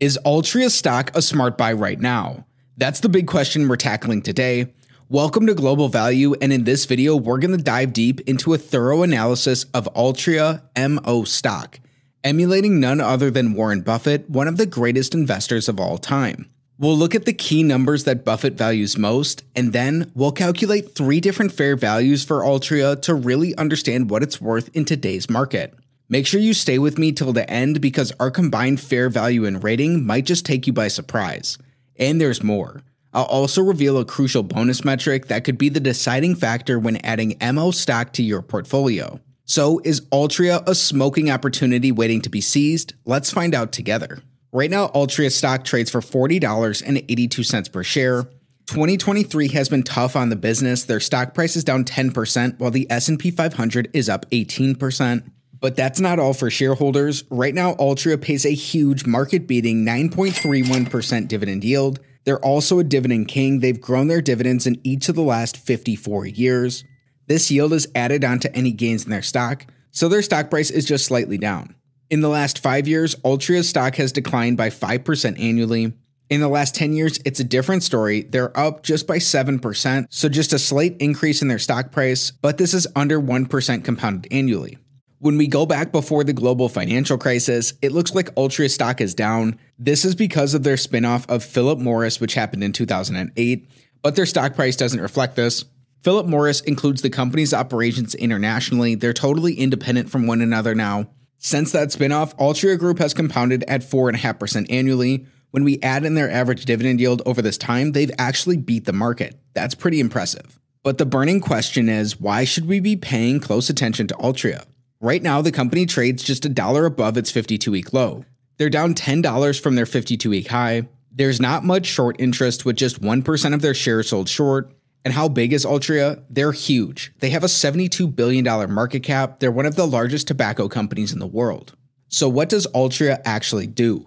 Is Altria stock a smart buy right now? That's the big question we're tackling today. Welcome to Global Value, and in this video, we're going to dive deep into a thorough analysis of Altria MO stock, emulating none other than Warren Buffett, one of the greatest investors of all time. We'll look at the key numbers that Buffett values most, and then we'll calculate three different fair values for Altria to really understand what it's worth in today's market. Make sure you stay with me till the end because our combined fair value and rating might just take you by surprise. And there's more. I'll also reveal a crucial bonus metric that could be the deciding factor when adding MO stock to your portfolio. So, is Altria a smoking opportunity waiting to be seized? Let's find out together. Right now, Altria stock trades for $40.82 per share. 2023 has been tough on the business. Their stock price is down 10% while the S&P 500 is up 18%. But that's not all for shareholders. Right now, Altria pays a huge market beating 9.31% dividend yield. They're also a dividend king. They've grown their dividends in each of the last 54 years. This yield is added onto any gains in their stock, so their stock price is just slightly down. In the last five years, Altria's stock has declined by 5% annually. In the last 10 years, it's a different story. They're up just by 7%, so just a slight increase in their stock price, but this is under 1% compounded annually. When we go back before the global financial crisis, it looks like Altria stock is down. This is because of their spinoff of Philip Morris, which happened in 2008, but their stock price doesn't reflect this. Philip Morris includes the company's operations internationally. They're totally independent from one another now. Since that spinoff, Altria Group has compounded at 4.5% annually. When we add in their average dividend yield over this time, they've actually beat the market. That's pretty impressive. But the burning question is why should we be paying close attention to Altria? Right now, the company trades just a dollar above its 52 week low. They're down $10 from their 52 week high. There's not much short interest with just 1% of their shares sold short. And how big is Altria? They're huge. They have a $72 billion market cap. They're one of the largest tobacco companies in the world. So, what does Altria actually do?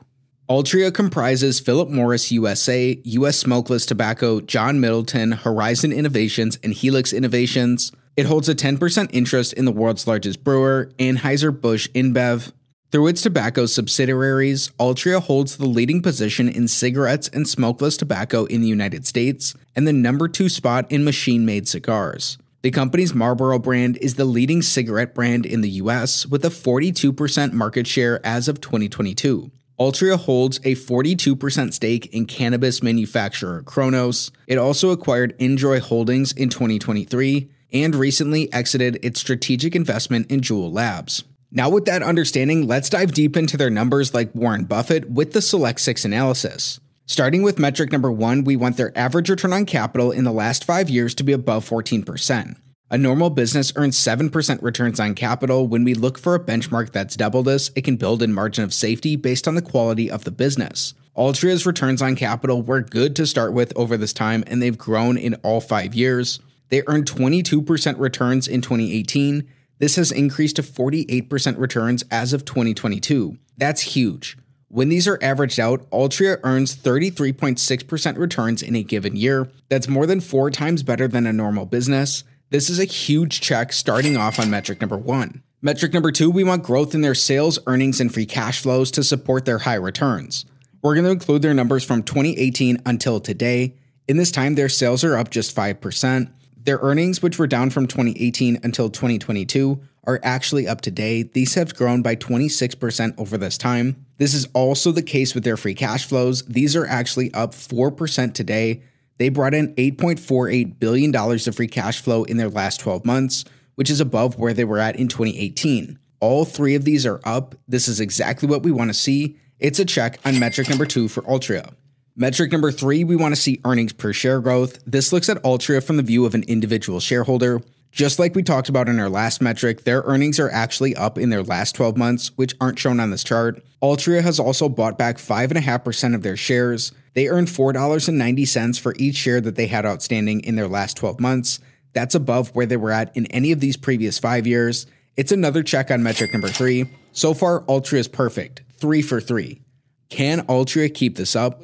Altria comprises Philip Morris USA, US Smokeless Tobacco, John Middleton, Horizon Innovations, and Helix Innovations. It holds a 10% interest in the world's largest brewer, Anheuser-Busch InBev. Through its tobacco subsidiaries, Altria holds the leading position in cigarettes and smokeless tobacco in the United States and the number 2 spot in machine-made cigars. The company's Marlboro brand is the leading cigarette brand in the US with a 42% market share as of 2022. Altria holds a 42% stake in cannabis manufacturer Cronos. It also acquired NJOY Holdings in 2023 and recently exited its strategic investment in Juul Labs. Now, with that understanding, let's dive deep into their numbers like Warren Buffett with the Select 6 analysis. Starting with metric number one, we want their average return on capital in the last five years to be above 14%. A normal business earns 7% returns on capital. When we look for a benchmark that's double this, it can build in margin of safety based on the quality of the business. Altria's returns on capital were good to start with over this time, and they've grown in all five years. They earned 22% returns in 2018. This has increased to 48% returns as of 2022. That's huge. When these are averaged out, Altria earns 33.6% returns in a given year. That's more than four times better than a normal business. This is a huge check starting off on metric number one. Metric number two, we want growth in their sales, earnings, and free cash flows to support their high returns. We're going to include their numbers from 2018 until today. In this time, their sales are up just 5%. Their earnings, which were down from 2018 until 2022, are actually up to date. These have grown by 26% over this time. This is also the case with their free cash flows. These are actually up 4% today. They brought in $8.48 billion of free cash flow in their last 12 months, which is above where they were at in 2018. All three of these are up. This is exactly what we want to see. It's a check on metric number two for Altria. Metric number three, we want to see earnings per share growth. This looks at Altria from the view of an individual shareholder. Just like we talked about in our last metric, their earnings are actually up in their last 12 months, which aren't shown on this chart. Altria has also bought back 5.5% of their shares. They earned $4.90 for each share that they had outstanding in their last 12 months. That's above where they were at in any of these previous five years. It's another check on metric number three. So far, Altria is perfect, three for three. Can Altria keep this up?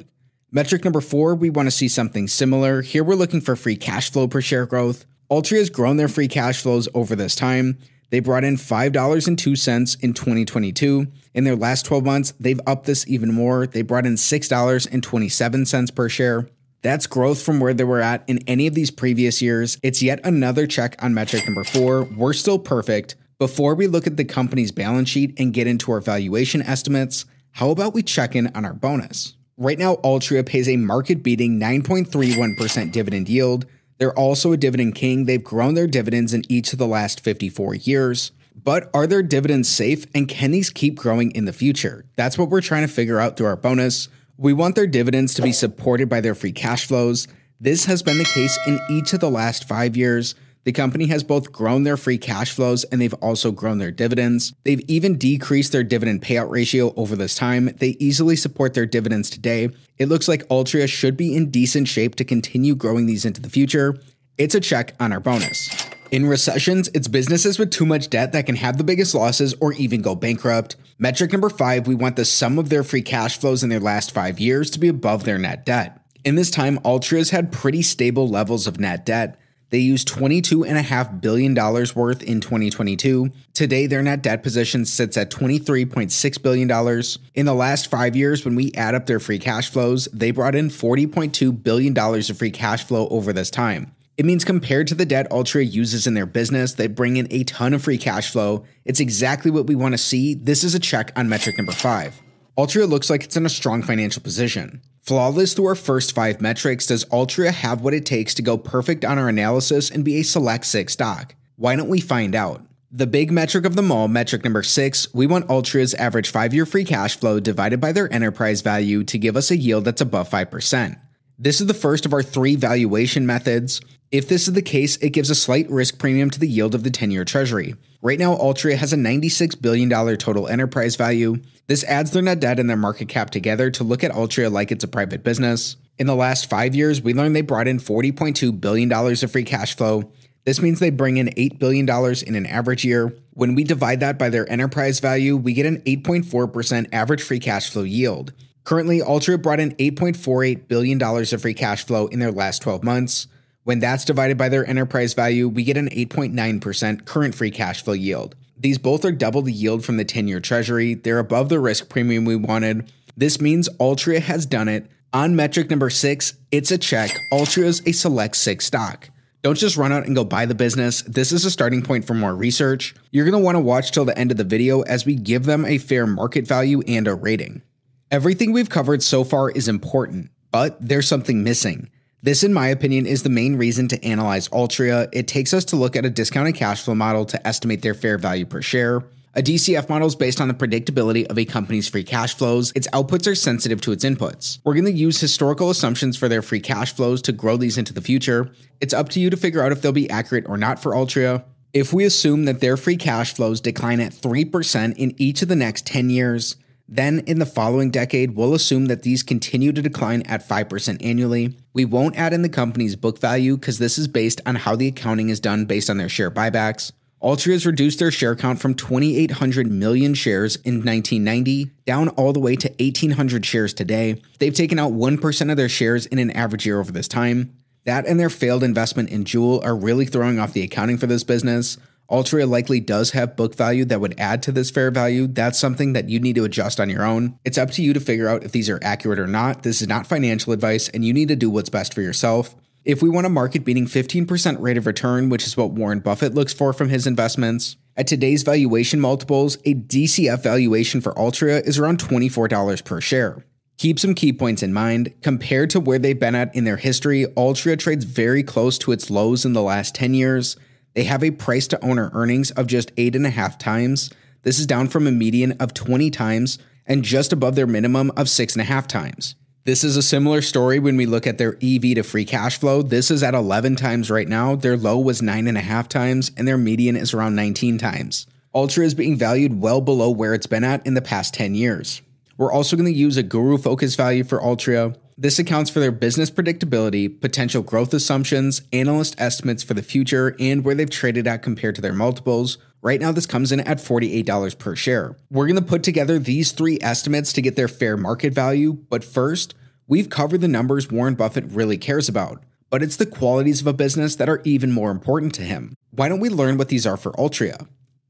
Metric number four, we want to see something similar. Here we're looking for free cash flow per share growth. Altria has grown their free cash flows over this time. They brought in $5.02 in 2022. In their last 12 months, they've upped this even more. They brought in $6.27 per share. That's growth from where they were at in any of these previous years. It's yet another check on metric number four. We're still perfect. Before we look at the company's balance sheet and get into our valuation estimates, how about we check in on our bonus? Right now, Altria pays a market beating 9.31% dividend yield. They're also a dividend king. They've grown their dividends in each of the last 54 years. But are their dividends safe and can these keep growing in the future? That's what we're trying to figure out through our bonus. We want their dividends to be supported by their free cash flows. This has been the case in each of the last five years. The company has both grown their free cash flows and they've also grown their dividends. They've even decreased their dividend payout ratio over this time. They easily support their dividends today. It looks like Altria should be in decent shape to continue growing these into the future. It's a check on our bonus. In recessions, it's businesses with too much debt that can have the biggest losses or even go bankrupt. Metric number five, we want the sum of their free cash flows in their last five years to be above their net debt. In this time, Altria's had pretty stable levels of net debt. They used $22.5 billion worth in 2022. Today, their net debt position sits at $23.6 billion. In the last five years, when we add up their free cash flows, they brought in $40.2 billion of free cash flow over this time. It means compared to the debt Altria uses in their business, they bring in a ton of free cash flow. It's exactly what we want to see. This is a check on metric number five. Altria looks like it's in a strong financial position. Flawless through our first five metrics, does Altria have what it takes to go perfect on our analysis and be a select six stock? Why don't we find out? The big metric of them all, metric number six, we want Altria's average five year free cash flow divided by their enterprise value to give us a yield that's above 5%. This is the first of our three valuation methods. If this is the case, it gives a slight risk premium to the yield of the 10 year treasury. Right now, Altria has a $96 billion total enterprise value. This adds their net debt and their market cap together to look at Altria like it's a private business. In the last five years, we learned they brought in $40.2 billion of free cash flow. This means they bring in $8 billion in an average year. When we divide that by their enterprise value, we get an 8.4% average free cash flow yield. Currently, Altria brought in $8.48 billion of free cash flow in their last 12 months. When that's divided by their enterprise value, we get an 8.9% current free cash flow yield. These both are double the yield from the 10 year treasury. They're above the risk premium we wanted. This means Altria has done it. On metric number six, it's a check. Altria's a select six stock. Don't just run out and go buy the business. This is a starting point for more research. You're going to want to watch till the end of the video as we give them a fair market value and a rating. Everything we've covered so far is important, but there's something missing. This, in my opinion, is the main reason to analyze Altria. It takes us to look at a discounted cash flow model to estimate their fair value per share. A DCF model is based on the predictability of a company's free cash flows. Its outputs are sensitive to its inputs. We're going to use historical assumptions for their free cash flows to grow these into the future. It's up to you to figure out if they'll be accurate or not for Altria. If we assume that their free cash flows decline at 3% in each of the next 10 years, then, in the following decade, we'll assume that these continue to decline at 5% annually. We won't add in the company's book value because this is based on how the accounting is done based on their share buybacks. Altria has reduced their share count from 2,800 million shares in 1990 down all the way to 1,800 shares today. They've taken out 1% of their shares in an average year over this time. That and their failed investment in Juul are really throwing off the accounting for this business. Altria likely does have book value that would add to this fair value. That's something that you need to adjust on your own. It's up to you to figure out if these are accurate or not. This is not financial advice, and you need to do what's best for yourself. If we want a market beating 15% rate of return, which is what Warren Buffett looks for from his investments, at today's valuation multiples, a DCF valuation for Altria is around $24 per share. Keep some key points in mind. Compared to where they've been at in their history, Altria trades very close to its lows in the last 10 years. They have a price to owner earnings of just eight and a half times. This is down from a median of 20 times and just above their minimum of six and a half times. This is a similar story when we look at their EV to free cash flow. This is at 11 times right now. Their low was nine and a half times, and their median is around 19 times. Altria is being valued well below where it's been at in the past 10 years. We're also going to use a GuruFocus value for Altria. This accounts for their business predictability, potential growth assumptions, analyst estimates for the future, and where they've traded at compared to their multiples. Right now, this comes in at $48 per share. We're going to put together these three estimates to get their fair market value, but first, we've covered the numbers Warren Buffett really cares about, but it's the qualities of a business that are even more important to him. Why don't we learn what these are for Altria?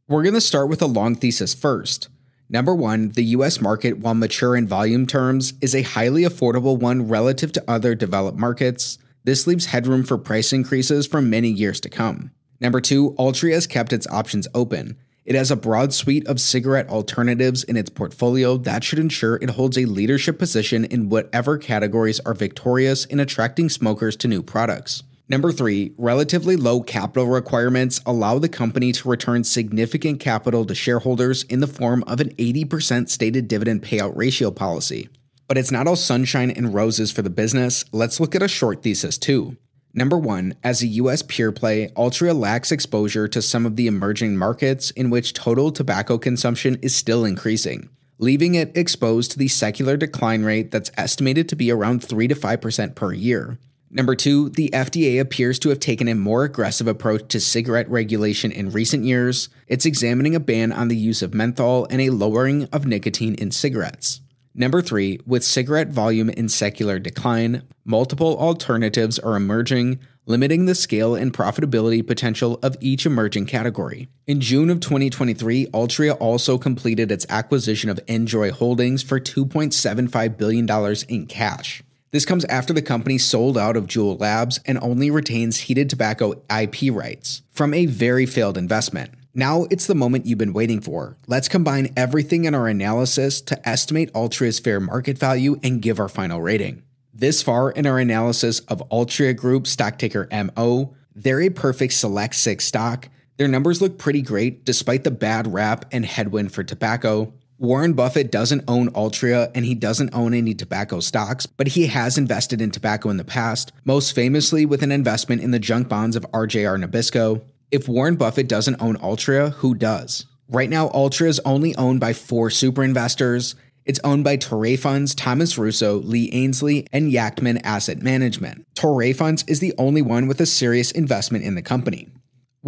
We're going to start with a long thesis first. Number one, the US market, while mature in volume terms, is a highly affordable one relative to other developed markets. This leaves headroom for price increases for many years to come. Number two, Altria has kept its options open. It has a broad suite of cigarette alternatives in its portfolio that should ensure it holds a leadership position in whatever categories are victorious in attracting smokers to new products. Number three, relatively low capital requirements allow the company to return significant capital to shareholders in the form of an 80% stated dividend payout ratio policy. But it's not all sunshine and roses for the business. Let's look at a short thesis too. Number one, as a US pure play, Altria lacks exposure to some of the emerging markets in which total tobacco consumption is still increasing, leaving it exposed to the secular decline rate that's estimated to be around 3 to 5% per year. Number two, the FDA appears to have taken a more aggressive approach to cigarette regulation in recent years. It's examining a ban on the use of menthol and a lowering of nicotine in cigarettes. Number three, with cigarette volume in secular decline, multiple alternatives are emerging, limiting the scale and profitability potential of each emerging category. In June of 2023, Altria also completed its acquisition of NJOY Holdings for $2.75 billion in cash. This comes after the company sold out of Juul Labs and only retains heated tobacco IP rights from a very failed investment. Now it's the moment you've been waiting for. Let's combine everything in our analysis to estimate Altria's fair market value and give our final rating. This far in our analysis of Altria Group stock ticker MO, they're a perfect select 6 stock. Their numbers look pretty great despite the bad rap and headwind for tobacco. Warren Buffett doesn't own Altria and he doesn't own any tobacco stocks, but he has invested in tobacco in the past, most famously with an investment in the junk bonds of RJR Nabisco. If Warren Buffett doesn't own Altria, who does? Right now, Altria is only owned by four super investors. It's owned by Torray Funds, Thomas Russo, Lee Ainslie, and Yacktman Asset Management. Torray Funds is the only one with a serious investment in the company.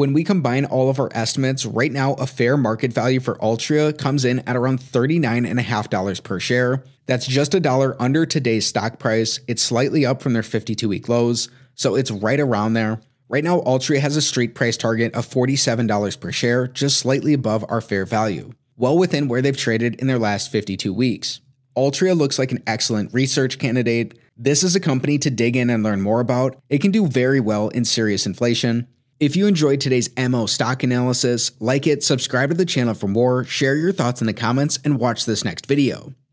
When we combine all of our estimates, right now a fair market value for Altria comes in at around $39.5 per share. That's just a dollar under today's stock price. It's slightly up from their 52 week lows, so it's right around there. Right now, Altria has a street price target of $47 per share, just slightly above our fair value, well within where they've traded in their last 52 weeks. Altria looks like an excellent research candidate. This is a company to dig in and learn more about. It can do very well in serious inflation. If you enjoyed today's MO stock analysis, like it, subscribe to the channel for more, share your thoughts in the comments, and watch this next video.